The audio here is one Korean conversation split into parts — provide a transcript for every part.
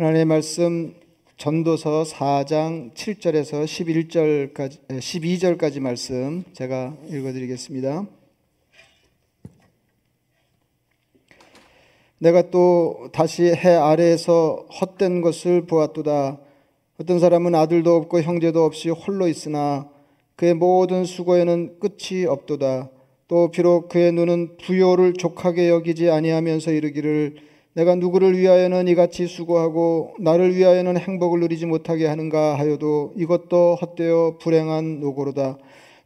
하나님의 말씀 전도서 4장 7절에서 11절까지 12절까지 말씀 제가 읽어 드리겠습니다. 내가 또 다시 해 아래에서 헛된 것을 보았도다. 어떤 사람은 아들도 없고 형제도 없이 홀로 있으나 그의 모든 수고에는 끝이 없도다. 또 비록 그의 눈은 부요를 족하게 여기지 아니하면서 이르기를 내가 누구를 위하여는 이같이 수고하고 나를 위하여는 행복을 누리지 못하게 하는가 하여도 이것도 헛되어 불행한 노고로다.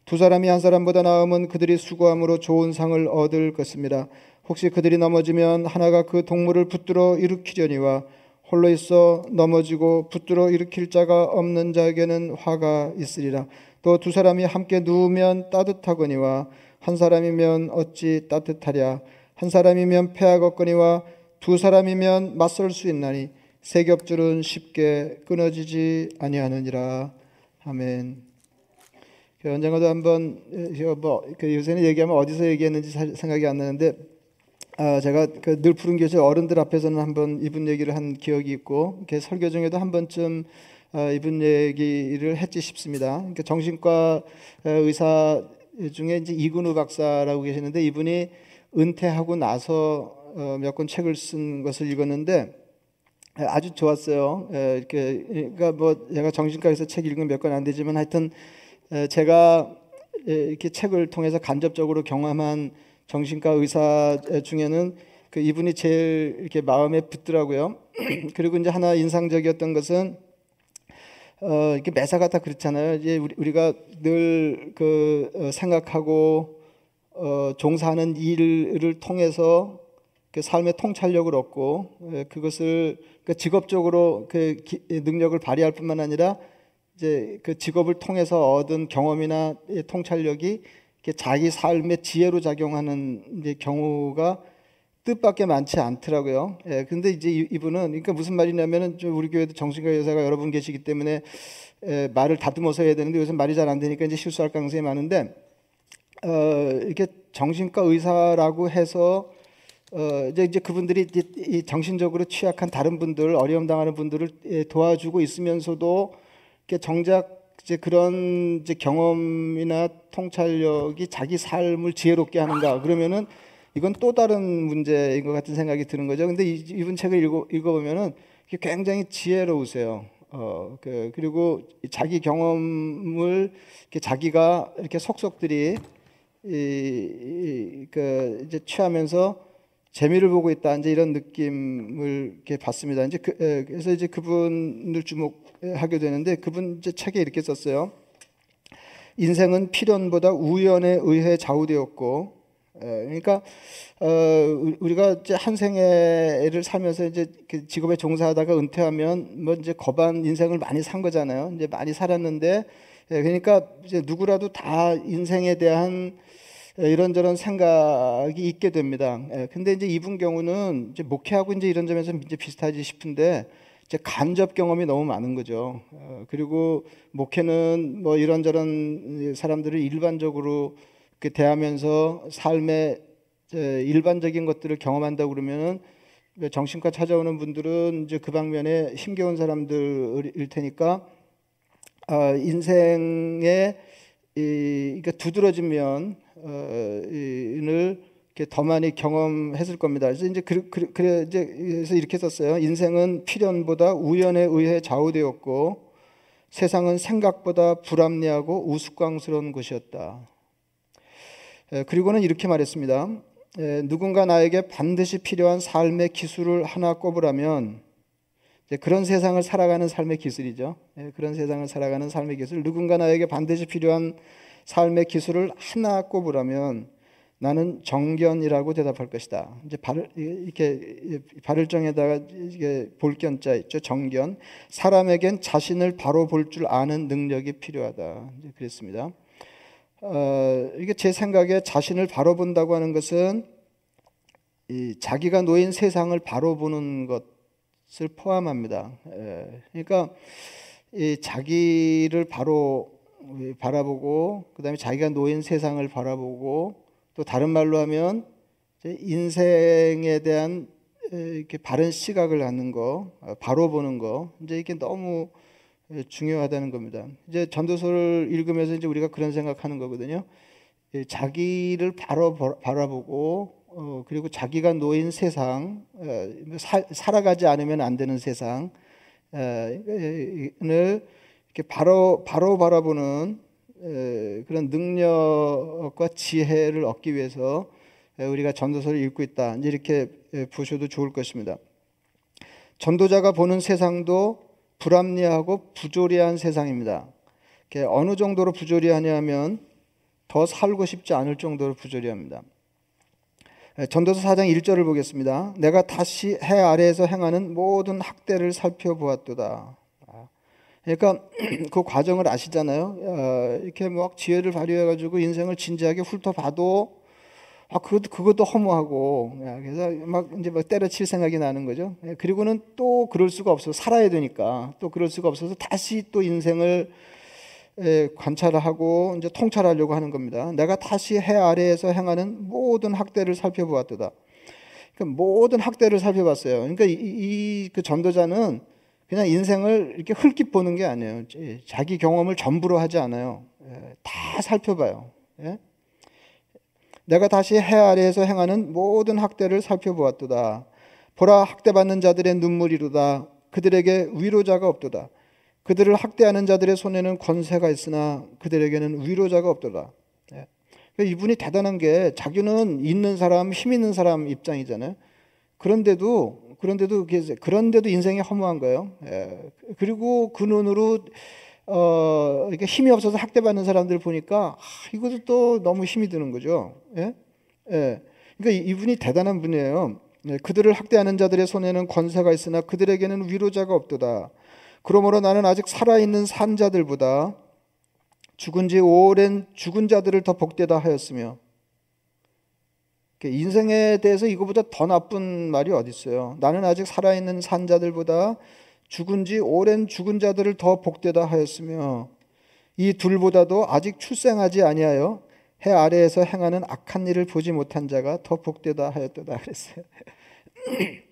두 사람이 한 사람보다 나음은 그들이 수고함으로 좋은 상을 얻을 것입니다. 혹시 그들이 넘어지면 하나가 그 동물을 붙들어 일으키려니와 홀로 있어 넘어지고 붙들어 일으킬 자가 없는 자에게는 화가 있으리라. 또 두 사람이 함께 누우면 따뜻하거니와 한 사람이면 어찌 따뜻하랴. 한 사람이면 패하겠거니와 두 사람이면 맞설 수 있나니 세 겹줄은 쉽게 끊어지지 아니하느니라. 아멘. 그 언젠가도 한번 뭐그 요새는 얘기하면 어디서 얘기했는지 생각이 안 나는데 아, 제가 그 늘 푸른 교실 어른들 앞에서는 한번 이분 얘기를 한 기억이 있고 이렇게 설교 중에도 한 번쯤 아, 이분 얘기를 했지 싶습니다. 그러니까 정신과 의사 중에 이제 이근우 박사라고 계시는데 이분이 은퇴하고 나서 어, 몇 권 책을 쓴 것을 읽었는데 아주 좋았어요. 이렇게 그러니까 뭐 제가 정신과에서 책 읽은 몇 권 안 되지만 하여튼 제가 이렇게 책을 통해서 간접적으로 경험한 정신과 의사 중에는 그 이분이 제일 이렇게 마음에 붙더라고요. 그리고 이제 하나 인상적이었던 것은 어, 이렇게 매사가 다 그렇잖아요. 이제 우리, 가 늘그 어, 생각하고 어, 종사하는 일을 통해서 그 삶의 통찰력을 얻고 예, 그것을 그 직업적으로 그 능력을 발휘할 뿐만 아니라 이제 그 직업을 통해서 얻은 경험이나 통찰력이 자기 삶의 지혜로 작용하는 경우가 뜻밖에 많지 않더라고요. 예, 근데 이제 이분은 그러니까 무슨 말이냐면은 우리 교회도 정신과 여사가 여러 분 계시기 때문에 예, 말을 다듬어서 해야 되는데 요즘 말이 잘 안 되니까 이제 실수할 가능성이 많은데 어, 이렇게 정신과 의사라고 해서 어, 이제, 그분들이 이 정신적으로 취약한 다른 분들 어려움 당하는 분들을 예, 도와주고 있으면서도 정작 이제 그런 이제 경험이나 통찰력이 자기 삶을 지혜롭게 하는가 그러면은 이건 또 다른 문제인 것 같은 생각이 드는 거죠. 근데 이, 분 책을 읽어, 읽어보면은 굉장히 지혜로우세요. 어, 그, 그리고 자기 경험을 이렇게 자기가 이렇게 속속들이 이, 이, 그 이제 취하면서 재미를 보고 있다 이제 이런 느낌을 이렇게 받습니다. 이제 그, 에, 그래서 이제 그분을 주목하게 되는데 그분 이제 책에 이렇게 썼어요. 인생은 필연보다 우연에 의해 좌우되었고, 에, 그러니까 어, 우리가 이제 한 생애를 살면서 이제 그 직업에 종사하다가 은퇴하면 뭐 이제 거반 인생을 많이 산 거잖아요. 이제 많이 살았는데, 에, 그러니까 이제 누구라도 다 인생에 대한 예, 이런저런 생각이 있게 됩니다. 예, 근데 이제 이분 경우는 이제 목회하고 이제 이런 점에서 이제 비슷하지 싶은데 이제 간접 경험이 너무 많은 거죠. 어, 그리고 목회는 뭐 이런저런 사람들을 일반적으로 대하면서 삶의 일반적인 것들을 경험한다 그러면은 정신과 찾아오는 분들은 이제 그 방면에 힘겨운 사람들일 테니까 어, 인생에 이, 그러니까 두드러지면 어, 을 이렇게 더 많이 경험했을 겁니다. 그래서 이제 그, 그, 그래 이제 그래서 이렇게 썼어요. 인생은 필연보다 우연에 의해 좌우되었고 세상은 생각보다 불합리하고 우스꽝스러운 것이었다. 에, 그리고는 이렇게 말했습니다. 에, 누군가 나에게 반드시 필요한 삶의 기술을 하나 꼽으라면 그런 세상을 살아가는 삶의 기술이죠. 에, 그런 세상을 살아가는 삶의 기술. 누군가 나에게 반드시 필요한 삶의 기술을 하나 꼽으라면 나는 정견이라고 대답할 것이다. 이제 발을 이렇게 발을정에다가 이게 볼견자 있죠. 정견. 사람에겐 자신을 바로 볼 줄 아는 능력이 필요하다. 이제 그랬습니다. 어, 이게 제 생각에 자신을 바로 본다고 하는 것은 이 자기가 놓인 세상을 바로 보는 것을 포함합니다. 에, 그러니까 이 자기를 바로 바라보고 그다음에 자기가 놓인 세상을 바라보고 또 다른 말로 하면 인생에 대한 이렇게 바른 시각을 갖는 거, 어, 바로 보는 거, 이제 이게 너무 중요하다는 겁니다. 이제 전도서를 읽으면서 이제 우리가 그런 생각하는 거거든요. 자기를 바로 바라보고 어, 그리고 자기가 놓인 세상, 어, 사, 살아가지 않으면 안 되는 세상을 이렇게 바로 바로 바라보는 그런 능력과 지혜를 얻기 위해서 우리가 전도서를 읽고 있다. 이렇게 보셔도 좋을 것입니다. 전도자가 보는 세상도 불합리하고 부조리한 세상입니다. 어느 정도로 부조리하냐면 더 살고 싶지 않을 정도로 부조리합니다. 전도서 4장 1절을 보겠습니다. 내가 다시 해 아래에서 행하는 모든 학대를 살펴보았도다. 그러니까 그 과정을 아시잖아요. 어, 이렇게 막 지혜를 발휘해가지고 인생을 진지하게 훑어봐도 아 그것도 그것도 허무하고 그래서 막 이제 막 때려칠 생각이 나는 거죠. 예, 그리고는 또 그럴 수가 없어 살아야 되니까 또 그럴 수가 없어서 다시 또 인생을 예, 관찰하고 이제 통찰하려고 하는 겁니다. 내가 다시 해 아래에서 행하는 모든 학대를 살펴보았다 그러니까 모든 학대를 살펴봤어요. 그러니까 이그 전도자는 그냥 인생을 이렇게 흙깃 보는 게 아니에요. 자기 경험을 전부로 하지 않아요. 예, 다 살펴봐요. 예? 내가 다시 해 아래에서 행하는 모든 학대를 살펴보았도다. 보라 학대받는 자들의 눈물이로다. 그들에게 위로자가 없도다. 그들을 학대하는 자들의 손에는 권세가 있으나 그들에게는 위로자가 없도다. 예. 그러니까 이분이 대단한 게 자기는 있는 사람, 힘 있는 사람 입장이잖아요. 그런데도 그런데도 그런데도 인생이 허무한 거예요. 예. 그리고 그 눈으로 어, 이렇게 힘이 없어서 학대받는 사람들 보니까 아, 이것도 또 너무 힘이 드는 거죠. 예? 예. 그러니까 이분이 대단한 분이에요. 예. 그들을 학대하는 자들의 손에는 권세가 있으나 그들에게는 위로자가 없도다. 그러므로 나는 아직 살아있는 산자들보다 죽은 지 오랜 죽은 자들을 더 복되다 하였으며 인생에 대해서 이거보다 더 나쁜 말이 어디 있어요? 나는 아직 살아있는 산자들보다 죽은 지 오랜 죽은 자들을 더 복되다 하였으며 이 둘보다도 아직 출생하지 아니하여 해 아래에서 행하는 악한 일을 보지 못한 자가 더 복되다 하였도다 그랬어요.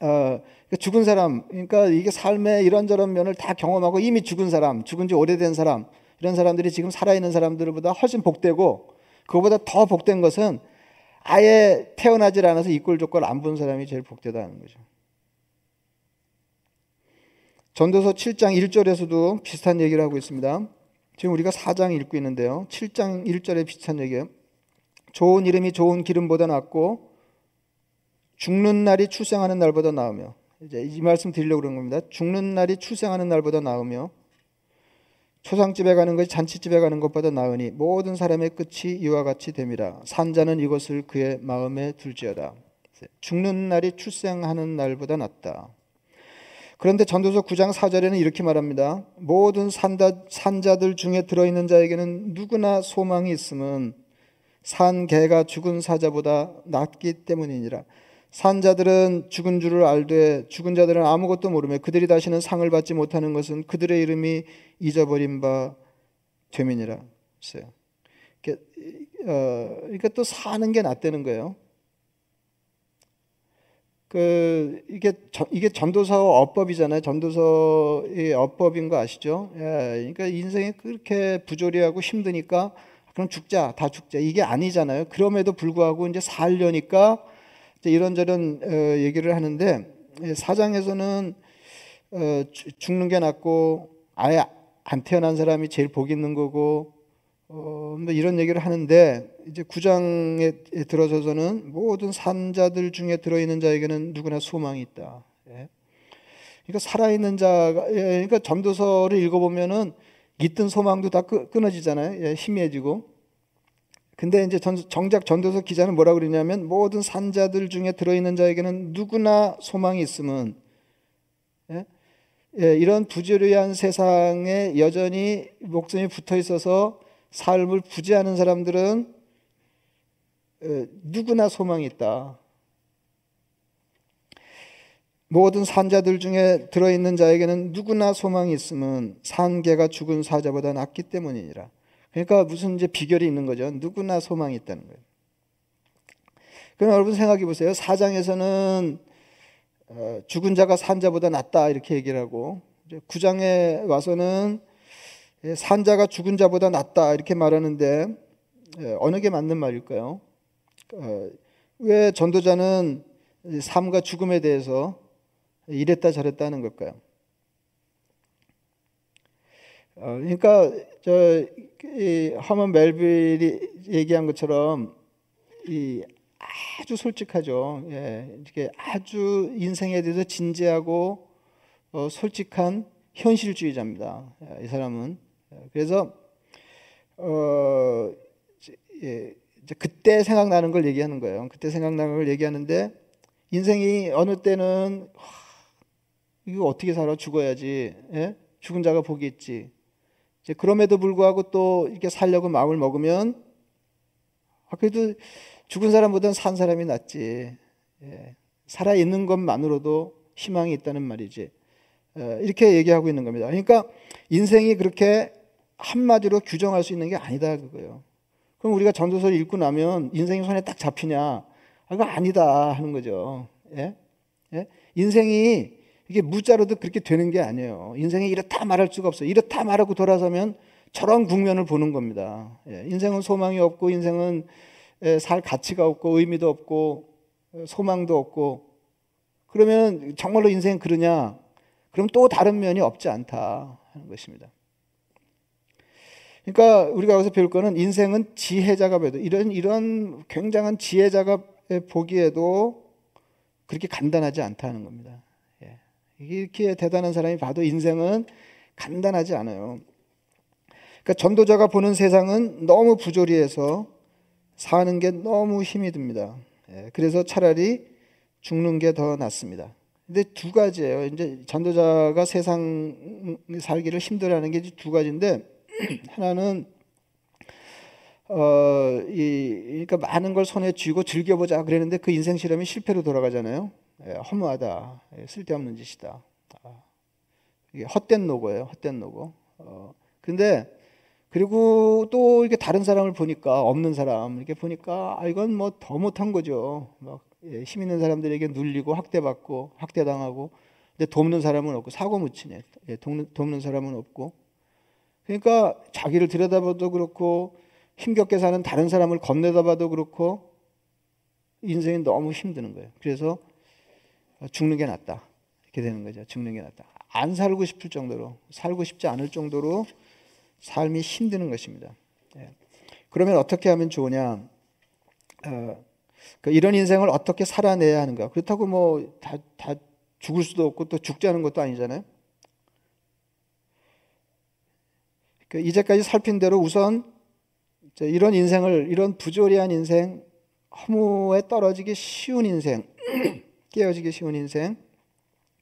어, 그러니까 죽은 사람, 그러니까 이게 삶의 이런저런 면을 다 경험하고 이미 죽은 사람, 죽은 지 오래된 사람, 이런 사람들이 지금 살아있는 사람들보다 훨씬 복되고 그거보다 더 복된 것은 아예 태어나질 않아서 이꼴 저꼴 안 본 사람이 제일 복되다는 거죠. 전도서 7장 1절에서도 비슷한 얘기를 하고 있습니다. 지금 우리가 4장 읽고 있는데요. 7장 1절에 비슷한 얘기예요. 좋은 이름이 좋은 기름보다 낫고 죽는 날이 출생하는 날보다 나으며 이제 이 말씀 드리려고 그런 겁니다. 죽는 날이 출생하는 날보다 나으며 초상집에 가는 것이 잔치집에 가는 것보다 나으니 모든 사람의 끝이 이와 같이 됨이라 산자는 이것을 그의 마음에 둘지어다. 죽는 날이 출생하는 날보다 낫다. 그런데 전도서 9장 4절에는 이렇게 말합니다. 모든 산다, 산자들 중에 들어있는 자에게는 누구나 소망이 있음은 산 개가 죽은 사자보다 낫기 때문이니라. 산 자들은 죽은 줄을 알되 죽은 자들은 아무것도 모르며 그들이 다시는 상을 받지 못하는 것은 그들의 이름이 잊어버린 바 되민이라. 했어요. 어, 그러니까 또 사는 게 낫다는 거예요. 그 이게 저, 이게 전도서 어법이잖아요. 전도서의 어법인 거 아시죠? 예, 그러니까 인생이 그렇게 부조리하고 힘드니까 그럼 죽자, 다 죽자 이게 아니잖아요. 그럼에도 불구하고 이제 살려니까 이런저런 어, 얘기를 하는데 예, 사장에서는 어, 죽는 게 낫고 아예 안 태어난 사람이 제일 복 있는 거고 어, 뭐 이런 얘기를 하는데 이제 구장에 들어서서는 모든 산자들 중에 들어있는 자에게는 누구나 소망이 있다. 예. 그러니까 살아있는 자가 예, 그러니까 전도서를 읽어보면은 있던 소망도 다 끊어지잖아요. 예, 희미해지고. 근데 이제 전, 정작 전도서 기자는 뭐라 그러냐면 모든 산자들 중에 들어있는 자에게는 누구나 소망이 있음은 예? 예, 이런 부조리한 세상에 여전히 목숨이 붙어 있어서 삶을 부지하는 사람들은 누구나 소망이 있다. 모든 산자들 중에 들어있는 자에게는 누구나 소망이 있으면 산개가 죽은 사자보다 낫기 때문이니라. 그러니까 무슨 이제 비결이 있는 거죠. 누구나 소망이 있다는 거예요. 그럼 여러분 생각해 보세요. 사장에서는 어, 죽은 자가 산 자보다 낫다 이렇게 얘기를 하고 9장에 와서는 예, 산 자가 죽은 자보다 낫다 이렇게 말하는데 예, 어느 게 맞는 말일까요? 어, 왜 전도자는 삶과 죽음에 대해서 이랬다 저랬다 하는 걸까요? 어, 그러니까 저 하먼 멜빌이 얘기한 것처럼 이 아주 솔직하죠. 예, 이렇게 아주 인생에 대해서 진지하고 어, 솔직한 현실주의자입니다. 예, 이 사람은 그래서 어, 예, 그때 생각나는 걸 얘기하는 거예요. 그때 생각나는 걸 얘기하는데 인생이 어느 때는 이거 어떻게 살아 죽어야지 예? 죽은 자가 복이 있지. 그럼에도 불구하고 또 이렇게 살려고 마음을 먹으면 아, 그래도 죽은 사람보다는 산 사람이 낫지. 예. 살아 있는 것만으로도 희망이 있다는 말이지. 예, 이렇게 얘기하고 있는 겁니다. 그러니까 인생이 그렇게 한마디로 규정할 수 있는 게 아니다 그거예요. 그럼 우리가 전도서를 읽고 나면 인생이 손에 딱 잡히냐? 아, 그거 아니다 하는 거죠. 예? 예? 인생이 이게 무자로도 그렇게 되는 게 아니에요. 인생이 이렇다 말할 수가 없어요. 이렇다 말하고 돌아서면 저런 국면을 보는 겁니다. 예, 인생은 소망이 없고 인생은 예, 살 가치가 없고 의미도 없고 소망도 없고 그러면 정말로 인생 그러냐? 그럼 또 다른 면이 없지 않다 하는 것입니다. 그러니까 우리가 여기서 배울 거는 인생은 지혜자가 봐도 이런 이런 굉장한 지혜자가 보기에도 그렇게 간단하지 않다는 겁니다. 예. 이렇게 대단한 사람이 봐도 인생은 간단하지 않아요. 그러니까 전도자가 보는 세상은 너무 부조리해서 사는 게 너무 힘이 듭니다. 예. 그래서 차라리 죽는 게 더 낫습니다. 근데 두 가지예요. 이제 전도자가 세상 살기를 힘들어하는 게 두 가지인데 하나는 어, 이, 그러니까 많은 걸 손에 쥐고 즐겨보자 그랬는데 그 인생 실험이 실패로 돌아가잖아요. 예, 허무하다. 예, 쓸데없는 짓이다. 아, 이게 헛된 노고예요. 헛된 노고. 어, 근데 그리고 또 이렇게 다른 사람을 보니까 없는 사람 이렇게 보니까 아 이건 뭐 더 못한 거죠. 막 예, 힘 있는 사람들에게 눌리고 학대받고 학대당하고 근데 돕는 사람은 없고 사고 묻히네. 예, 돕는, 돕는 사람은 없고 그러니까 자기를 들여다봐도 그렇고 힘겹게 사는 다른 사람을 건네다봐도 그렇고 인생이 너무 힘드는 거예요. 그래서 죽는 게 낫다. 이렇게 되는 거죠. 죽는 게 낫다. 안 살고 싶을 정도로 살고 싶지 않을 정도로 삶이 힘드는 것입니다. 예. 그러면 어떻게 하면 좋으냐? 어, 그 이런 인생을 어떻게 살아내야 하는가? 그렇다고 뭐다다 죽을 수도 없고 또 않은 것도 아니잖아요. 그 이제까지 살핀 대로 우선 이런 인생을 이런 부조리한 인생, 허무에 떨어지기 쉬운 인생, 깨어지기 쉬운 인생,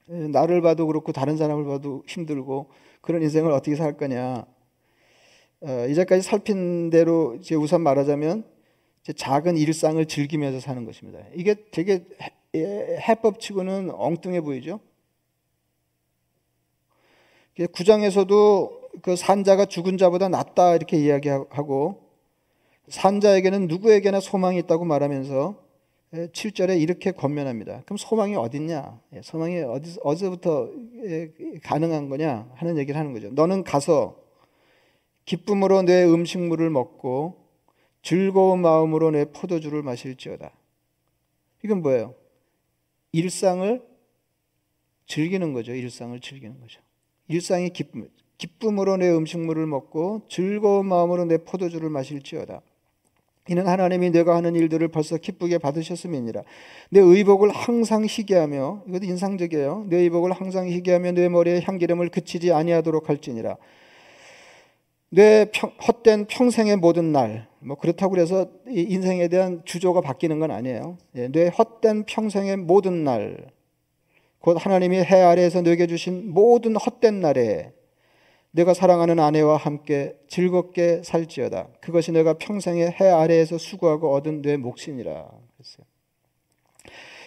나를 봐도 그렇고 다른 사람을 봐도 힘들고 그런 인생을 어떻게 살 거냐. 어, 이제까지 살핀 대로 이제 우선 말하자면 작은 일상을 즐기면서 사는 것입니다. 이게 되게 해법치고는 엉뚱해 보이죠. 구장에서도 그 산자가 죽은 자보다 낫다 이렇게 이야기하고 산자에게는 누구에게나 소망이 있다고 말하면서 7절에 이렇게 권면합니다. 그럼 소망이 어딨냐? 예, 소망이 어디, 어디서부터 가능한 거냐? 하는 얘기를 하는 거죠. 너는 가서 기쁨으로 내 음식물을 먹고 즐거운 마음으로 내 포도주를 마실지어다. 이건 뭐예요? 일상을 즐기는 거죠. 일상을 즐기는 거죠. 일상이 기쁨. 기쁨으로 내 음식물을 먹고 즐거운 마음으로 내 포도주를 마실지어다. 이는 하나님이 내가 하는 일들을 벌써 기쁘게 받으셨음이니라. 내 의복을 항상 희게하며 이것도 인상적이에요. 내 의복을 항상 희게하며 내 머리에 향기름을 그치지 아니하도록 할지니라. 내 평, 헛된 평생의 모든 날, 뭐 그렇다고 그래서 인생에 대한 주조가 바뀌는 건 아니에요. 예, 내 헛된 평생의 모든 날, 곧 하나님이 해 아래에서 내게 주신 모든 헛된 날에 내가 사랑하는 아내와 함께 즐겁게 살지어다. 그것이 내가 평생에 해 아래에서 수고하고 얻은 내 몫이니라. 그랬어요.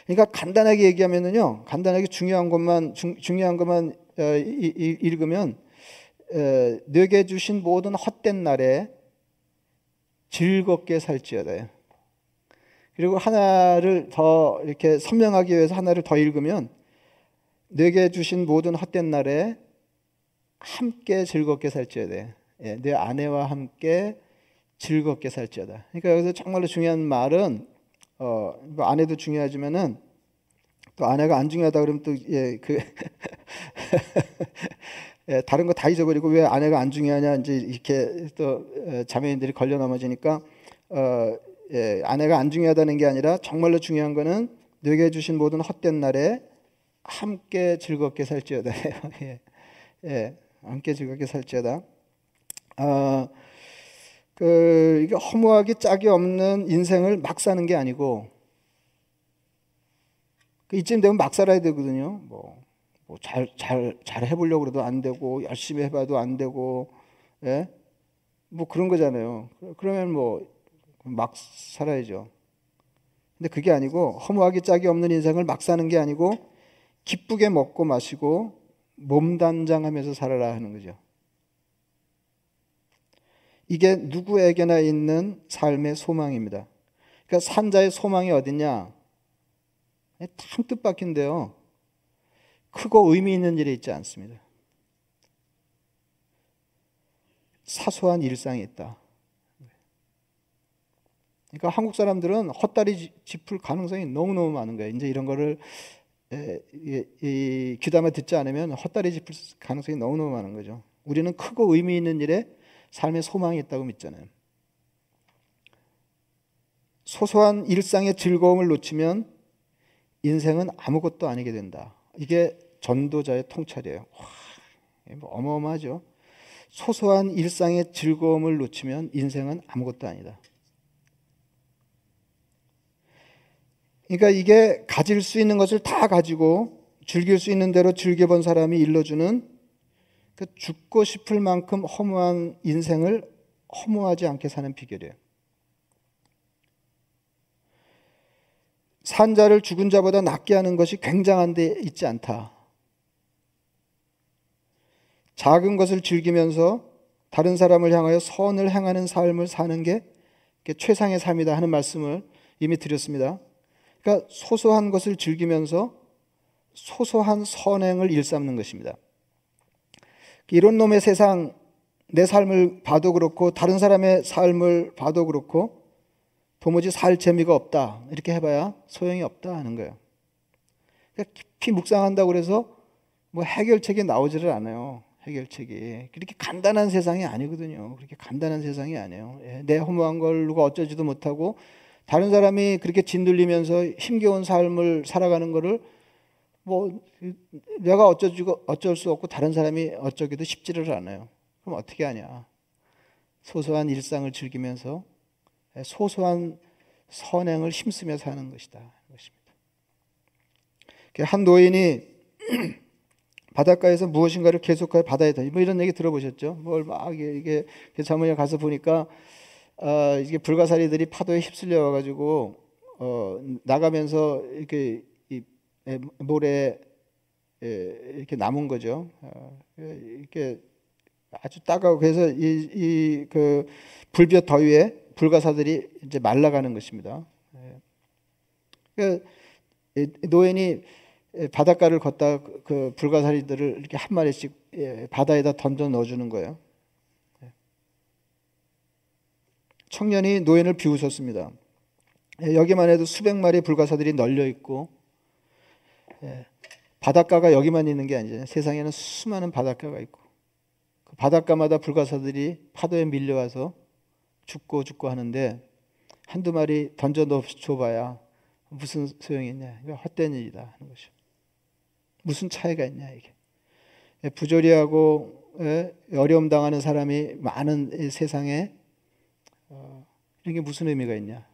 그러니까 간단하게 얘기하면은요, 간단하게 중요한 것만 중, 요한 것만 어, 이, 이, 읽으면 어, 내게 주신 모든 헛된 날에 즐겁게 살지어다. 그리고 하나를 더 이렇게 선명하기 위해서 하나를 더 읽으면 내게 주신 모든 헛된 날에 함께 즐겁게 살지어다. 예, 내 아내와 함께 즐겁게 살지어다. 그러니까 여기서 정말로 중요한 말은 어, 뭐 아내도 중요하지만은 또 아내가 안 중요하다 그러면 또 예, 다른 거 다 잊어버리고 왜 아내가 안 중요하냐 이제 이렇게 또 어, 자매인들이 걸려 넘어지니까 어, 예, 아내가 안 중요하다는 게 아니라 정말로 중요한 거는 내게 주신 모든 헛된 날에 함께 즐겁게 살지어다. 예, 예, 함께 즐겁게 살지어다. 아, 그 이게 허무하기 짝이 없는 인생을 막 사는 게 아니고 그 이쯤 되면 막 살아야 되거든요. 뭐, 뭐 잘, 잘, 잘 해보려고 그래도 안 되고, 열심히 해봐도 안 되고, 예? 뭐 그런 거잖아요. 그러면 뭐, 막 살아야죠. 근데 그게 아니고, 허무하기 짝이 없는 인생을 막 사는 게 아니고, 기쁘게 먹고 마시고, 몸단장하면서 살아라 하는 거죠. 이게 누구에게나 있는 삶의 소망입니다. 그러니까 산자의 소망이 어딨냐? 참 뜻밖인데요. 크고 의미 있는 일이 있지 않습니다. 사소한 일상이 있다. 그러니까 한국 사람들은 헛다리 짚을 가능성이 너무너무 많은 거예요. 이제 이런 거를 에, 이, 이, 귀담아 듣지 않으면 헛다리 짚을 가능성이 너무너무 많은 거죠. 우리는 크고 의미 있는 일에 삶의 소망이 있다고 믿잖아요. 소소한 일상의 즐거움을 놓치면 인생은 아무것도 아니게 된다. 이게 전도자의 통찰이에요. 와, 뭐 어마어마하죠. 소소한 일상의 즐거움을 놓치면 인생은 아무것도 아니다. 그러니까 이게 가질 수 있는 것을 다 가지고 즐길 수 있는 대로 즐겨본 사람이 일러주는 그 죽고 싶을 만큼 허무한 인생을 허무하지 않게 사는 비결이에요. 산 자를 죽은 자보다 낫게 하는 것이 굉장한 데 있지 않다. 작은 것을 즐기면서 다른 사람을 향하여 선을 행하는 삶을 사는 게 최상의 삶이다 하는 말씀을 이미 드렸습니다. 그러니까 소소한 것을 즐기면서 소소한 선행을 일삼는 것입니다. 이런 놈의 세상 내 삶을 봐도 그렇고 다른 사람의 삶을 봐도 그렇고 도무지 살 재미가 없다. 이렇게 해봐야 소용이 없다 하는 거예요. 그러니까 깊이 묵상한다고 그래서 뭐 해결책이 나오지를 않아요. 해결책이. 그렇게 간단한 세상이 아니거든요. 그렇게 간단한 세상이 아니에요. 예, 내 허무한 걸 누가 어쩌지도 못하고 다른 사람이 그렇게 진들리면서 힘겨운 삶을 살아가는 거를 뭐 내가 어쩌고 어쩔 수 없고 다른 사람이 어쩌기도 쉽지를 않아요. 그럼 어떻게 하냐? 소소한 일상을 즐기면서 소소한 선행을 힘쓰며 사는 것이다. 것입니다. 한 노인이 바닷가에서 무엇인가를 계속하여 받아야 돼. 뭐 이런 얘기 들어보셨죠? 뭘 막 이게 자문에 가서 보니까 어, 이게 불가사리들이 파도에 휩쓸려 와가지고 어, 나가면서 이렇게 이 모래 이렇게 남은 거죠. 어, 이렇게 아주 따가워 그래서 이그 불볕 더위에 불가사들이 이제 말라가는 것입니다. 그 노인이 바닷가를 걷다 그 불가사리들을 이렇게 한 마리씩 예, 바다에다 던져 넣어주는 거예요. 예. 청년이 노인을 비웃었습니다. 예, 여기만 해도 수백 마리 불가사들이 널려 있고 바닷가가 여기만 있는 게 아니잖아요. 세상에는 수많은 바닷가가 있고 그 바닷가마다 불가사들이 파도에 밀려와서 죽고 죽고 하는데 한두 마리 던져 넣어줘봐야 무슨 소용이 있냐. 이거 헛된 일이다 하는 것이죠. 무슨 차이가 있냐 이게. 예, 부조리하고 예, 어려움 당하는 사람이 많은 세상에 어, 이런 게 무슨 의미가 있냐.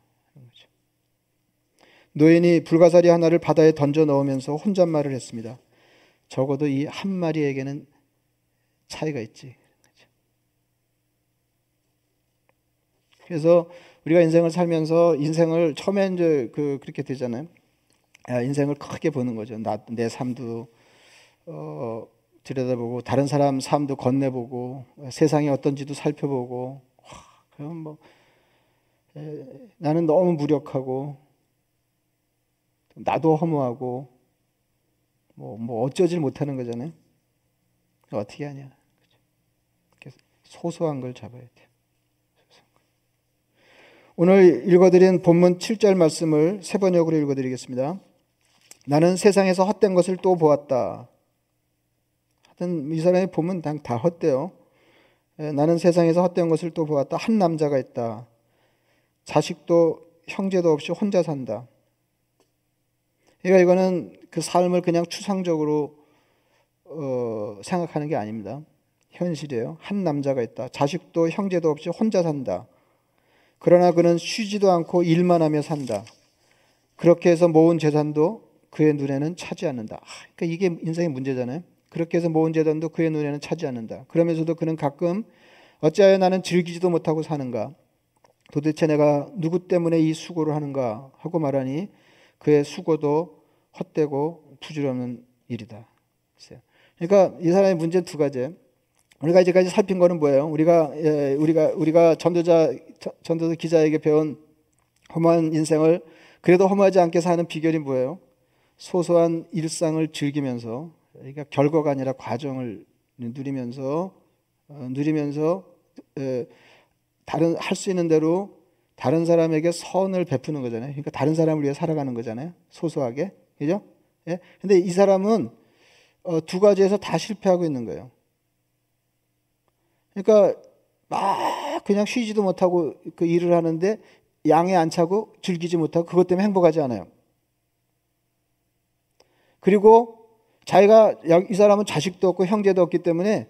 노인이 불가사리 하나를 바다에 던져 넣으면서 혼잣말을 했습니다. 적어도 이 한 마리에게는 차이가 있지. 그래서 우리가 인생을 살면서 인생을 처음에 이제 그 그렇게 되잖아요. 야, 인생을 크게 보는 거죠. 나, 내 삶도 어, 들여다보고 다른 사람 삶도 건네보고 세상이 어떤지도 살펴보고 와, 그럼 뭐 에, 나는 너무 무력하고 나도 허무하고 뭐, 뭐 어쩌질 못하는 거잖아요. 어떻게 하냐. 소소한 걸 잡아야 돼요. 오늘 읽어드린 본문 7절 말씀을 세 번역으로 읽어드리겠습니다. 나는 세상에서 헛된 것을 또 보았다. 하여튼 이 사람의 보면 다 헛돼요. 예, 나는 세상에서 헛된 것을 또 보았다. 한 남자가 있다. 자식도 형제도 없이 혼자 산다. 그러니까 이거는 그 삶을 그냥 추상적으로 어, 생각하는 게 아닙니다. 현실이에요. 한 남자가 있다. 자식도 형제도 없이 혼자 산다. 그러나 그는 쉬지도 않고 일만 하며 산다. 그렇게 해서 모은 재산도 그의 눈에는 차지 않는다. 아, 그러니까 이게 인생의 문제잖아요. 그렇게 해서 모은 재산도 그의 눈에는 차지 않는다. 그러면서도 그는 가끔 어찌하여 나는 즐기지도 못하고 사는가? 도대체 내가 누구 때문에 이 수고를 하는가? 하고 말하니 그의 수고도 헛되고 부질없는 일이다. 그러니까 이 사람의 문제 두 가지. 우리가 이제까지 살핀 거는 뭐예요? 우리가 예, 우리가 우리가 전도자 전도서 기자에게 배운 험한 인생을 그래도 험하지 않게 사는 비결이 뭐예요? 소소한 일상을 즐기면서 그러니까 결과가 아니라 과정을 누리면서 어, 누리면서 에, 다른 할 수 있는 대로 다른 사람에게 선을 베푸는 거잖아요. 그러니까 다른 사람을 위해 살아가는 거잖아요. 소소하게. 그죠? 예? 근데 이 사람은 어, 두 가지에서 다 실패하고 있는 거예요. 그러니까 막 그냥 쉬지도 못하고 그 일을 하는데 양에 안 차고 즐기지 못하고 그것 때문에 행복하지 않아요. 그리고 자기가 이 사람은 자식도 없고 형제도 없기 때문에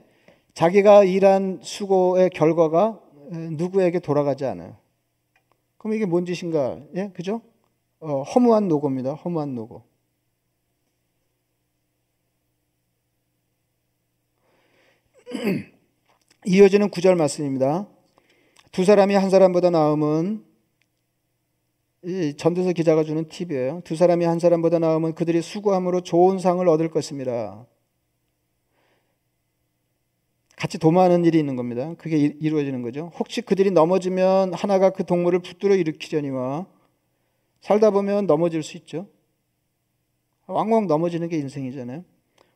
자기가 일한 수고의 결과가 누구에게 돌아가지 않아요. 그럼 이게 뭔 짓인가? 예, 그죠? 어, 허무한 노고입니다. 허무한 노고. 이어지는 구절 말씀입니다. 두 사람이 한 사람보다 나음은 전도서 기자가 주는 팁이에요. 두 사람이 한 사람보다 나으면 그들이 수고함으로 좋은 상을 얻을 것입니다. 같이 도모하는 일이 있는 겁니다. 그게 이루어지는 거죠. 혹시 그들이 넘어지면 하나가 그 동물을 붙들어 일으키려니와 살다 보면 넘어질 수 있죠. 왕왕 넘어지는 게 인생이잖아요.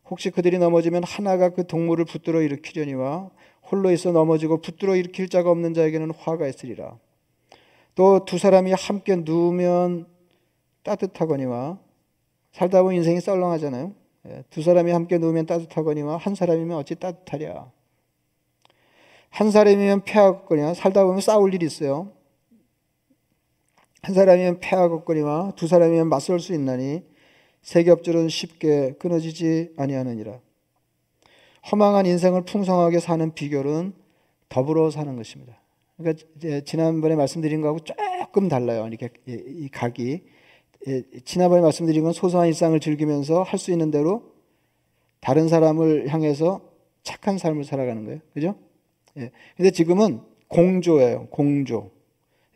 혹시 그들이 넘어지면 하나가 그 동물을 붙들어 일으키려니와 홀로 있어 넘어지고 붙들어 일으킬 자가 없는 자에게는 화가 있으리라. 또 두 사람이 함께 누우면 따뜻하거니와 살다 보면 인생이 썰렁하잖아요. 예, 두 사람이 함께 누우면 따뜻하거니와 한 사람이면 어찌 따뜻하랴. 한 사람이면 패하거니와 살다 보면 싸울 일이 있어요. 한 사람이면 패하겠거니와 두 사람이면 맞설 수 있나니 세 겹줄은 쉽게 끊어지지 아니하느니라. 허망한 인생을 풍성하게 사는 비결은 더불어 사는 것입니다. 그러니까 지난번에 말씀드린 거하고 조금 달라요. 이렇게 이 각이 지난번에 말씀드린 건 소소한 일상을 즐기면서 할 수 있는 대로 다른 사람을 향해서 착한 삶을 살아가는 거예요. 그죠? 예. 근데 지금은 공조예요. 공조.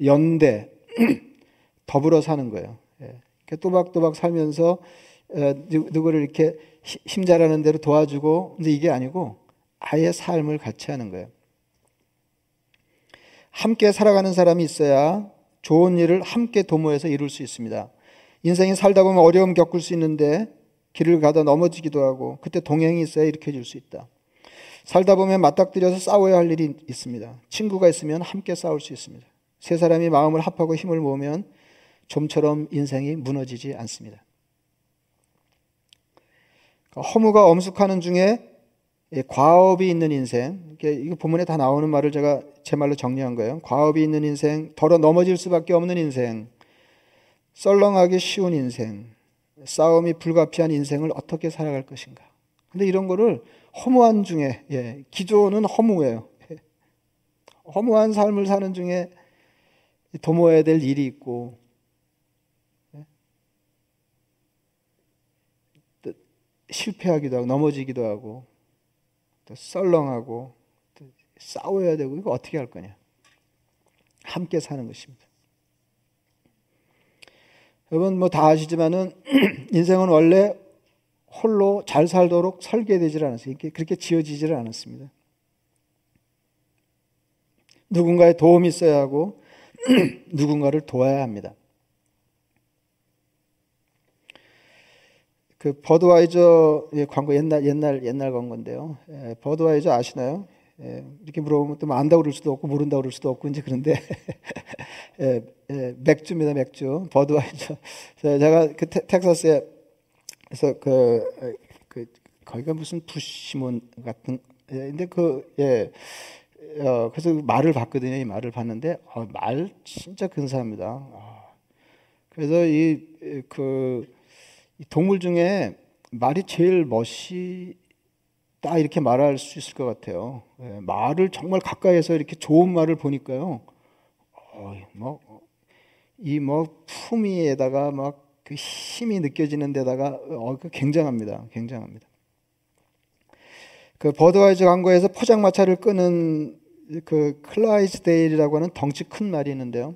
연대. 더불어 사는 거예요. 예. 또박또박 살면서 누구를 이렇게 힘 잘하는 대로 도와주고 근데 이게 아니고 아예 삶을 같이 하는 거예요. 함께 살아가는 사람이 있어야 좋은 일을 함께 도모해서 이룰 수 있습니다. 인생이 살다 보면 어려움 겪을 수 있는데 길을 가다 넘어지기도 하고 그때 동행이 있어야 일으켜 줄 수 있다. 살다 보면 맞닥뜨려서 싸워야 할 일이 있습니다. 친구가 있으면 함께 싸울 수 있습니다. 세 사람이 마음을 합하고 힘을 모으면 좀처럼 인생이 무너지지 않습니다. 허무가 엄숙하는 중에 과업이 있는 인생, 이거 본문에 다 나오는 말을 제가 제 말로 정리한 거예요. 과업이 있는 인생, 덜어 넘어질 수밖에 없는 인생, 썰렁하기 쉬운 인생, 싸움이 불가피한 인생을 어떻게 살아갈 것인가. 근데 이런 거를 허무한 중에, 예, 기조는 허무예요. 허무한 삶을 사는 중에 도모해야 될 일이 있고, 실패하기도 하고 넘어지기도 하고 또 썰렁하고 또 싸워야 되고 이거 어떻게 할 거냐? 함께 사는 것입니다. 여러분 뭐 다 아시지만은 인생은 원래 홀로 잘 살도록 설계되질 않았어요. 그렇게 지어지질 않았습니다. 누군가의 도움이 있어야 하고 누군가를 도와야 합니다. 그 버드와이저 예, 광고 옛날 옛날 옛날 광고인데요. 예, 버드와이저 아시나요? 예, 이렇게 물어보면 또뭐 안다 그럴 수도 없고 모른다 그럴 수도 없고 이제 그런데 예, 예, 맥주입니다 맥주 버드와이저. 제가 그 테, 텍사스에 그래서 그, 그 거기가 무슨 부시몬 같은 예, 근데 그 예. 어, 그래서 말을 봤거든요. 이 말을 봤는데 어, 말 진짜 근사합니다. 어. 그래서 이 그 동물 중에 말이 제일 멋있다 이렇게 말할 수 있을 것 같아요. 예, 말을 정말 가까이에서 이렇게 좋은 말을 보니까요. 어, 뭐이 뭐 품위에다가 막 그 힘이 느껴지는 데다가 어, 그 굉장합니다. 굉장합니다. 그 버드와이저 광고에서 포장마차를 끄는 그 Clydesdale이라고 하는 덩치 큰 말이 있는데요.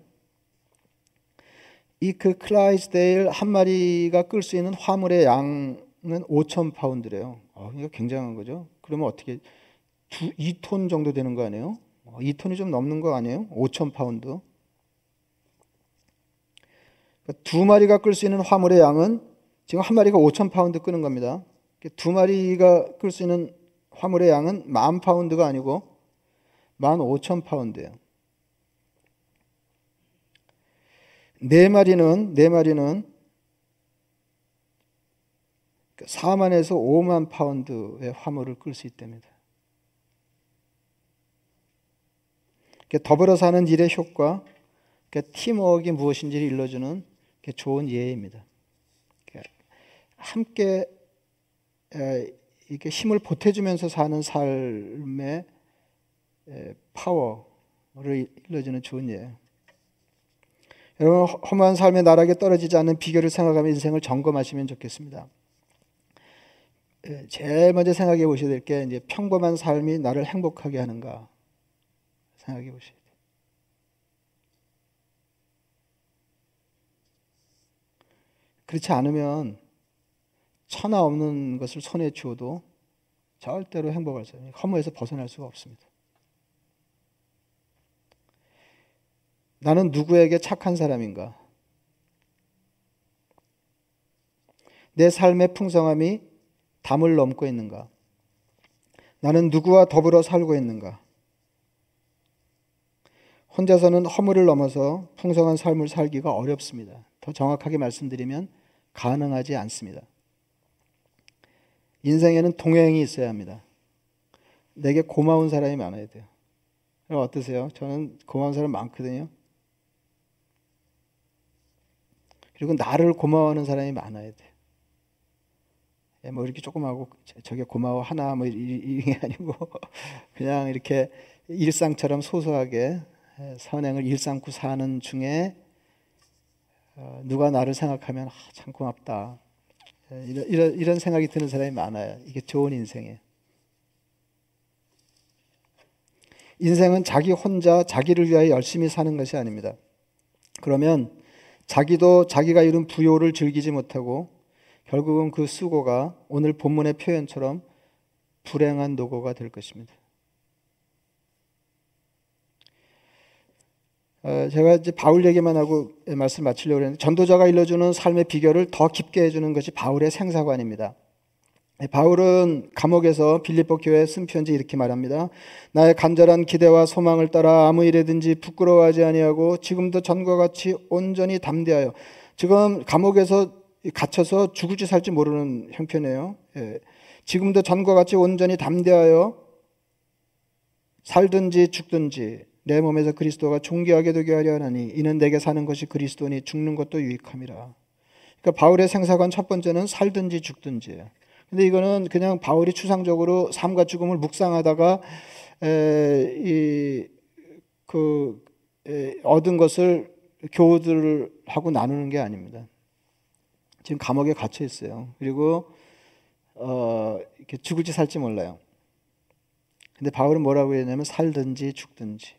이 그 Clydesdale 한 마리가 끌 수 있는 화물의 양은 5천 파운드래요. 어, 이거 굉장한 거죠. 그러면 어떻게 두, 2톤 정도 되는 거 아니에요? 어, 2톤이 좀 넘는 거 아니에요? 5천 파운드. 두 마리가 끌 수 있는 화물의 양은 지금 한 마리가 5천 파운드 끄는 겁니다. 두 마리가 끌 수 있는 화물의 양은 만 파운드가 아니고 만 5천 파운드예요. 네 마리는 네 마리는 4만에서 5만 파운드의 화물을 끌 수 있답니다. 더불어 사는 일의 효과, 팀워크가 무엇인지를 일러주는 좋은 예입니다. 함께 이렇게 힘을 보태주면서 사는 삶의 파워를 일러주는 좋은 예예요. 여러분 험한 삶의 나락에 떨어지지 않는 비결을 생각하며 인생을 점검하시면 좋겠습니다. 예, 제일 먼저 생각해 보셔야 될 게 이제 평범한 삶이 나를 행복하게 하는가 생각해 보셔야 돼요. 그렇지 않으면 천하 없는 것을 손에 쥐어도 절대로 행복할 수 없어요. 허무에서 벗어날 수가 없습니다. 나는 누구에게 착한 사람인가? 내 삶의 풍성함이 담을 넘고 있는가? 나는 누구와 더불어 살고 있는가? 혼자서는 허물을 넘어서 풍성한 삶을 살기가 어렵습니다. 더 정확하게 말씀드리면 가능하지 않습니다. 인생에는 동행이 있어야 합니다. 내게 고마운 사람이 많아야 돼요. 어떠세요? 저는 고마운 사람 많거든요. 그리고 나를 고마워하는 사람이 많아야 돼. 예, 뭐 이렇게 조금 하고 저게 고마워 하나 뭐 이게 아니고 그냥 이렇게 일상처럼 소소하게 예, 선행을 일삼고 사는 중에 어, 누가 나를 생각하면 아, 참 고맙다. 예, 이런, 이런, 이런 생각이 드는 사람이 많아요. 이게 좋은 인생이에요. 인생은 자기 혼자 자기를 위하여 열심히 사는 것이 아닙니다. 그러면 자기도 자기가 이룬 부요를 즐기지 못하고 결국은 그 수고가 오늘 본문의 표현처럼 불행한 노고가 될 것입니다. 어, 제가 이제 바울 얘기만 하고 말씀 마치려고 했는데 전도자가 일러주는 삶의 비결을 더 깊게 해주는 것이 바울의 생사관입니다. 네, 바울은 감옥에서 빌립보 교회에 쓴 편지 이렇게 말합니다. 나의 간절한 기대와 소망을 따라 아무 일에든지 부끄러워하지 아니하고 지금도 전과 같이 온전히 담대하여 지금 감옥에서 갇혀서 죽을지 살지 모르는 형편이에요. 예. 지금도 전과 같이 온전히 담대하여 살든지 죽든지 내 몸에서 그리스도가 존귀하게 되게 하려 하나니 이는 내게 사는 것이 그리스도니 죽는 것도 유익함이라. 그러니까 바울의 생사관 첫 번째는 살든지 죽든지예요. 근데 이거는 그냥 바울이 추상적으로 삶과 죽음을 묵상하다가 에, 이, 그 에, 얻은 것을 교우들하고 나누는 게 아닙니다. 지금 감옥에 갇혀 있어요. 그리고 어, 이렇게 죽을지 살지 몰라요. 근데 바울은 뭐라고 했냐면 살든지 죽든지.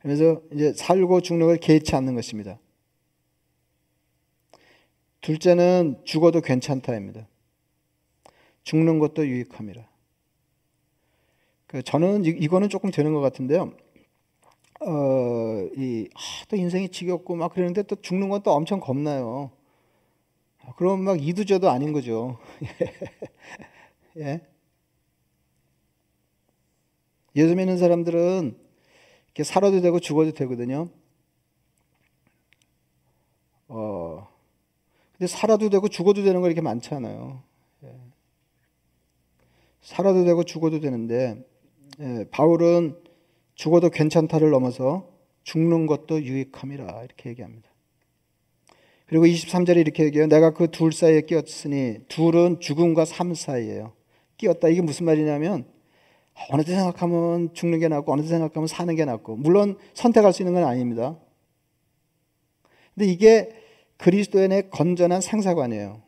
그래서 이제 살고 죽는 걸 개의치 않는 것입니다. 둘째는 죽어도 괜찮다입니다. 죽는 것도 유익함이라. 그 저는 이 거는 조금 되는 것 같은데요. 어, 이, 아, 또 인생이 지겹고 막 그러는데 또 죽는 건 또 엄청 겁나요. 그럼 막 이두저도 아닌 거죠. 예. 예수 믿는 사람들은 이렇게 살아도 되고 죽어도 되거든요. 어, 근데 살아도 되고 죽어도 되는 거 이렇게 많지 않아요. 예. 살아도 되고 죽어도 되는데, 예, 바울은 죽어도 괜찮다를 넘어서 죽는 것도 유익함이라 이렇게 얘기합니다. 그리고 23절에 이렇게 얘기해요. 내가 그 둘 사이에 끼었으니 둘은 죽음과 삶 사이에요. 끼었다. 이게 무슨 말이냐면 어느 때 생각하면 죽는 게 낫고 어느 때 생각하면 사는 게 낫고 물론 선택할 수 있는 건 아닙니다. 근데 이게 그리스도인의 건전한 생사관이에요.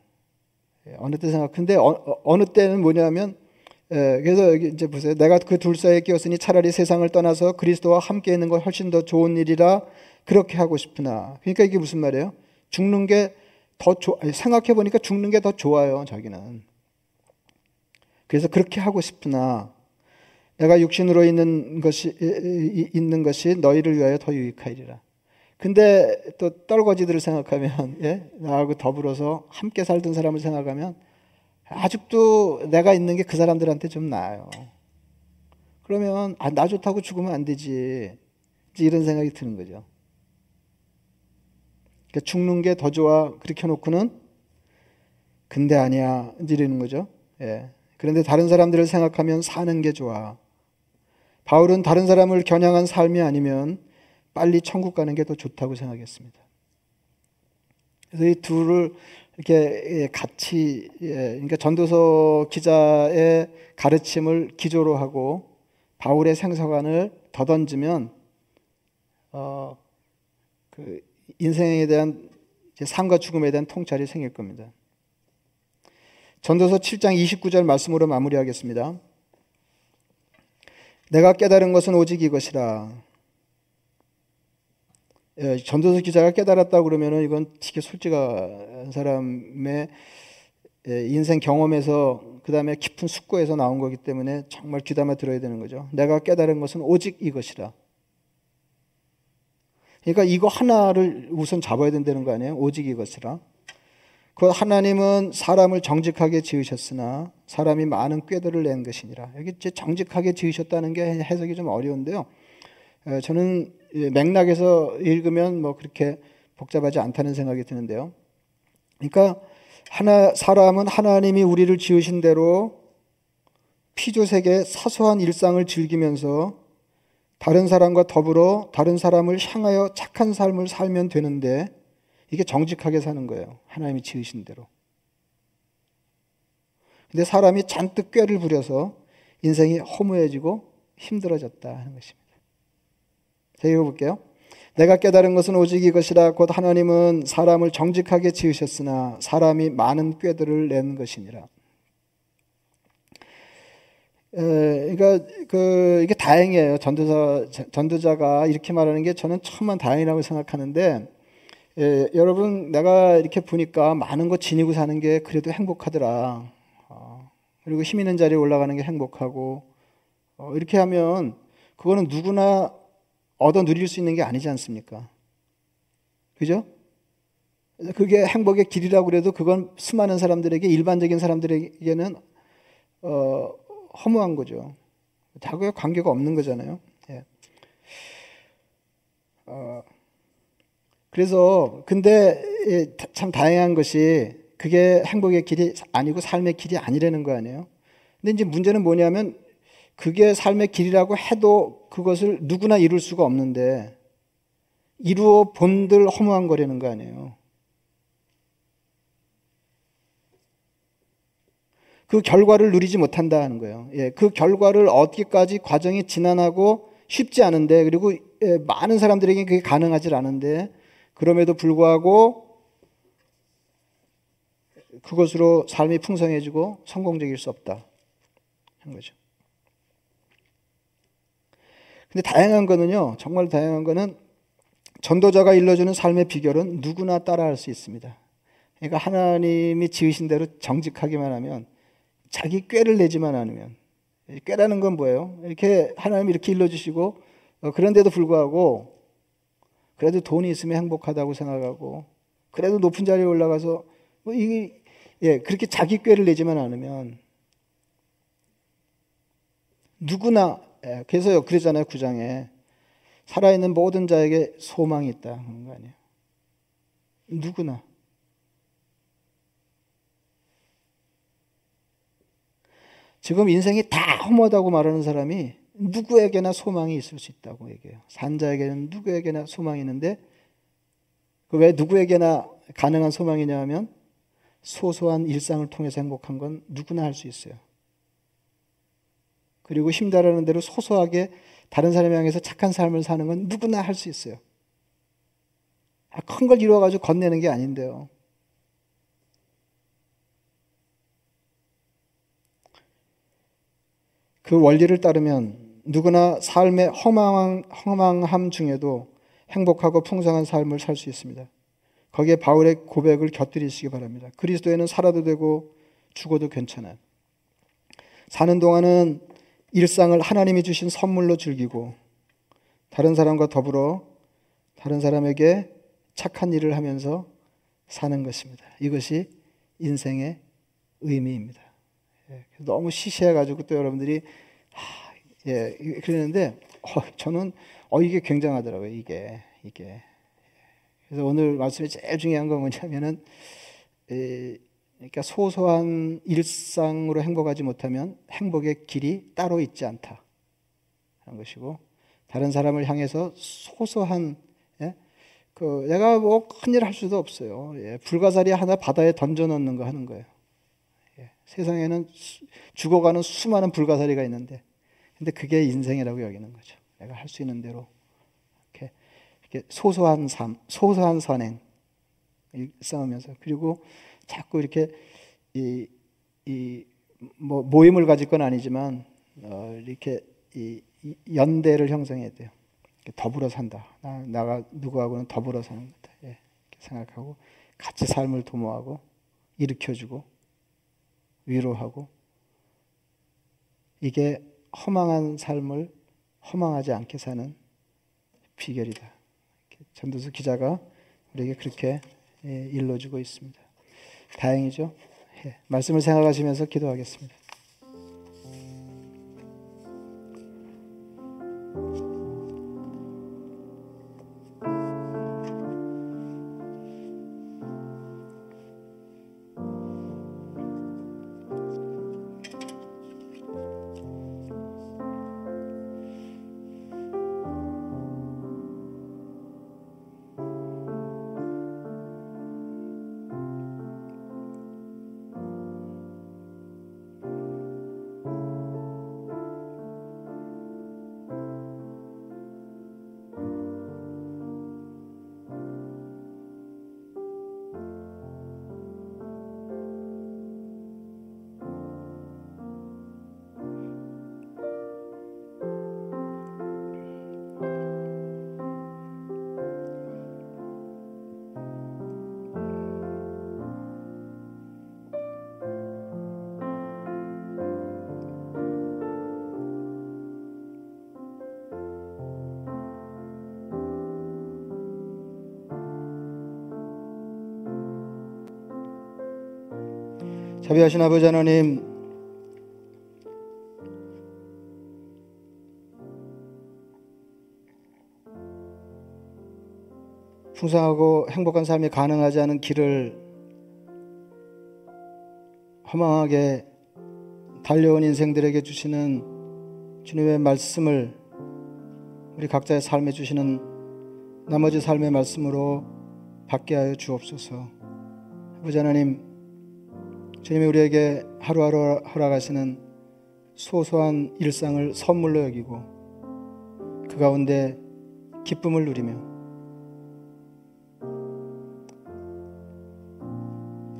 예, 어느 때 생각. 근데 어, 느 때는 뭐냐면 예, 그래서 여기 이제 보세요. 내가 그 둘 사이에 끼었으니 차라리 세상을 떠나서 그리스도와 함께 있는 것 훨씬 더 좋은 일이라 그렇게 하고 싶으나. 그러니까 이게 무슨 말이에요? 죽는 게더 생각해 보니까 죽는 게 더 좋아요. 자기는. 그래서 그렇게 하고 싶으나 내가 육신으로 있는 것이 있는 것이 너희를 위하여 더 유익하리라. 근데 또 떨거지들을 생각하면 예? 나하고 더불어서 함께 살던 사람을 생각하면 아직도 내가 있는 게 그 사람들한테 좀 나아요. 그러면 아, 나 좋다고 죽으면 안 되지. 이런 생각이 드는 거죠. 그러니까 죽는 게 더 좋아 그렇게 놓고는 근데 아니야 이러는 거죠. 예. 그런데 다른 사람들을 생각하면 사는 게 좋아. 바울은 다른 사람을 겨냥한 삶이 아니면 빨리 천국 가는 게 더 좋다고 생각했습니다. 그래서 이 둘을 이렇게 같이 예, 그러니까 전도서 기자의 가르침을 기조로 하고 바울의 생사관을 더 던지면 어, 그 인생에 대한 삶과 죽음에 대한 통찰이 생길 겁니다. 전도서 7장 29절 말씀으로 마무리하겠습니다. 내가 깨달은 것은 오직 이것이라. 예, 전도서 기자가 깨달았다 그러면은 이건 되게 솔직한 사람의 예, 인생 경험에서 그 다음에 깊은 숙고에서 나온 거기 때문에 정말 귀담아 들어야 되는 거죠. 내가 깨달은 것은 오직 이것이라. 그러니까 이거 하나를 우선 잡아야 된다는 거 아니에요? 오직 이것이라. 그 하나님은 사람을 정직하게 지으셨으나 사람이 많은 꾀들을 낸 것이니라. 여기 정직하게 지으셨다는 게 해석이 좀 어려운데요. 저는 맥락에서 읽으면 뭐 그렇게 복잡하지 않다는 생각이 드는데요. 그러니까 하나 사람은 하나님이 우리를 지으신 대로 피조색의 사소한 일상을 즐기면서 다른 사람과 더불어 다른 사람을 향하여 착한 삶을 살면 되는데 이게 정직하게 사는 거예요. 하나님이 지으신 대로. 근데 사람이 잔뜩 꾀를 부려서 인생이 허무해지고 힘들어졌다 하는 것입니다. 자, 읽어볼게요. 내가 깨달은 것은 오직 이것이라 곧 하나님은 사람을 정직하게 지으셨으나 사람이 많은 꾀들을 낸 것이니라. 에, 그러니까 그 이게 다행이에요. 전도자 전도자가 이렇게 말하는 게 저는 천만 다행이라고 생각하는데 에, 여러분 내가 이렇게 보니까 많은 거 지니고 사는 게 그래도 행복하더라. 어, 그리고 힘 있는 자리에 올라가는 게 행복하고 어, 이렇게 하면 그거는 누구나 얻어 누릴 수 있는 게 아니지 않습니까? 그죠? 그게 행복의 길이라고 그래도 그건 수많은 사람들에게 일반적인 사람들에게는 어, 허무한 거죠. 자기와 관계가 없는 거잖아요. 예. 어, 그래서 근데 예, 참 다양한 것이 그게 행복의 길이 아니고 삶의 길이 아니라는 거 아니에요. 근데 이제 문제는 뭐냐면 그게 삶의 길이라고 해도 그것을 누구나 이룰 수가 없는데 이루어 본들 허무한 거라는 거 아니에요. 그 결과를 누리지 못한다는 거예요. 예, 그 결과를 얻기까지 과정이 지난하고 쉽지 않은데 그리고 예, 많은 사람들에게 그게 가능하지 않은데 그럼에도 불구하고 그것으로 삶이 풍성해지고 성공적일 수 없다 하는 거죠. 근데 다양한 거는요, 정말 다양한 거는 전도자가 일러주는 삶의 비결은 누구나 따라할 수 있습니다. 그러니까 하나님이 지으신 대로 정직하기만 하면 자기 꾀를 내지만 않으면 꾀라는 건 뭐예요? 이렇게 하나님이 이렇게 일러주시고 어, 그런데도 불구하고 그래도 돈이 있으면 행복하다고 생각하고 그래도 높은 자리에 올라가서 뭐 이게 예 그렇게 자기 꾀를 내지만 않으면 누구나 예, 그래서요 그러잖아요 구장에 살아있는 모든 자에게 소망이 있다 그런 거 아니에요. 누구나 지금 인생이 다 허무하다고 말하는 사람이 누구에게나 소망이 있을 수 있다고 얘기해요. 산자에게는 누구에게나 소망이 있는데 그 왜 누구에게나 가능한 소망이냐 하면 소소한 일상을 통해서 행복한 건 누구나 할 수 있어요. 그리고 힘다라는 대로 소소하게 다른 사람을 향해서 착한 삶을 사는 건 누구나 할 수 있어요. 아, 큰걸 이루어가지고 건네는 게 아닌데요. 그 원리를 따르면 누구나 삶의 허망, 허망함 중에도 행복하고 풍성한 삶을 살 수 있습니다. 거기에 바울의 고백을 곁들이시기 바랍니다. 그리스도에는 살아도 되고 죽어도 괜찮아요. 사는 동안은 일상을 하나님이 주신 선물로 즐기고 다른 사람과 더불어 다른 사람에게 착한 일을 하면서 사는 것입니다. 이것이 인생의 의미입니다. 예, 너무 시시해가지고 또 여러분들이 하, 예 그러는데 어, 저는 어 이게 굉장하더라고요. 이게 이게 그래서 오늘 말씀이 제일 중요한 건 뭐냐면은 에, 그러니까 소소한 일상으로 행복하지 못하면 행복의 길이 따로 있지 않다 하는 것이고 다른 사람을 향해서 소소한 예? 그 내가 뭐 큰일 할 수도 없어요. 예, 불가사리 하나 바다에 던져 넣는 거 하는 거예요. 세상에는 죽어가는 수많은 불가사리가 있는데, 근데 그게 인생이라고 여기는 거죠. 내가 할 수 있는 대로 소소한 삶, 소소한 선행 싸우면서 그리고 자꾸 이렇게 이, 이 뭐 모임을 가질 건 아니지만 어, 이렇게 이, 이 연대를 형성해야 돼요. 더불어 산다. 나, 나가 누구하고는 더불어 사는 거다. 예, 생각하고 같이 삶을 도모하고 일으켜주고 위로하고 이게 허망한 삶을 허망하지 않게 사는 비결이다. 전도서 기자가 우리에게 그렇게 예, 일러주고 있습니다. 다행이죠. 예, 말씀을 생각하시면서 기도하겠습니다. 자비하신 아버지 하나님 풍성하고 행복한 삶이 가능하지 않은 길을 허망하게 달려온 인생들에게 주시는 주님의 말씀을 우리 각자의 삶에 주시는 나머지 삶의 말씀으로 받게 하여 주옵소서. 아버지 하나님 주님이 우리에게 하루하루 허락하시는 소소한 일상을 선물로 여기고 그 가운데 기쁨을 누리며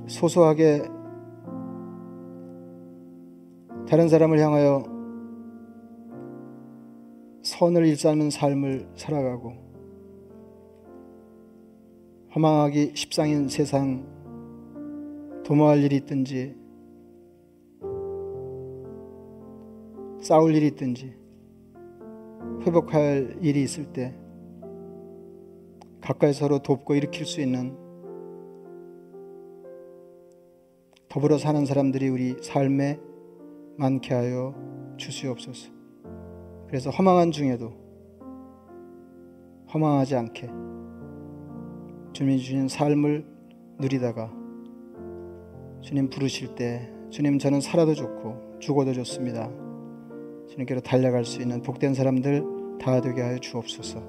소소하게 다른 사람을 향하여 선을 일삼는 삶을 살아가고 허망하기 십상인 세상 도모할 일이 있든지 싸울 일이 있든지 회복할 일이 있을 때 가까이 서로 돕고 일으킬 수 있는 더불어 사는 사람들이 우리 삶에 많게 하여 주시옵소서. 그래서 허망한 중에도 허망하지 않게 주님이 주신 삶을 누리다가 주님 부르실 때 주님 저는 살아도 좋고 죽어도 좋습니다. 주님께로 달려갈 수 있는 복된 사람들 다 되게 하여 주옵소서.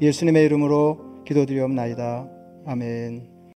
예수님의 이름으로 기도드리옵나이다. 아멘.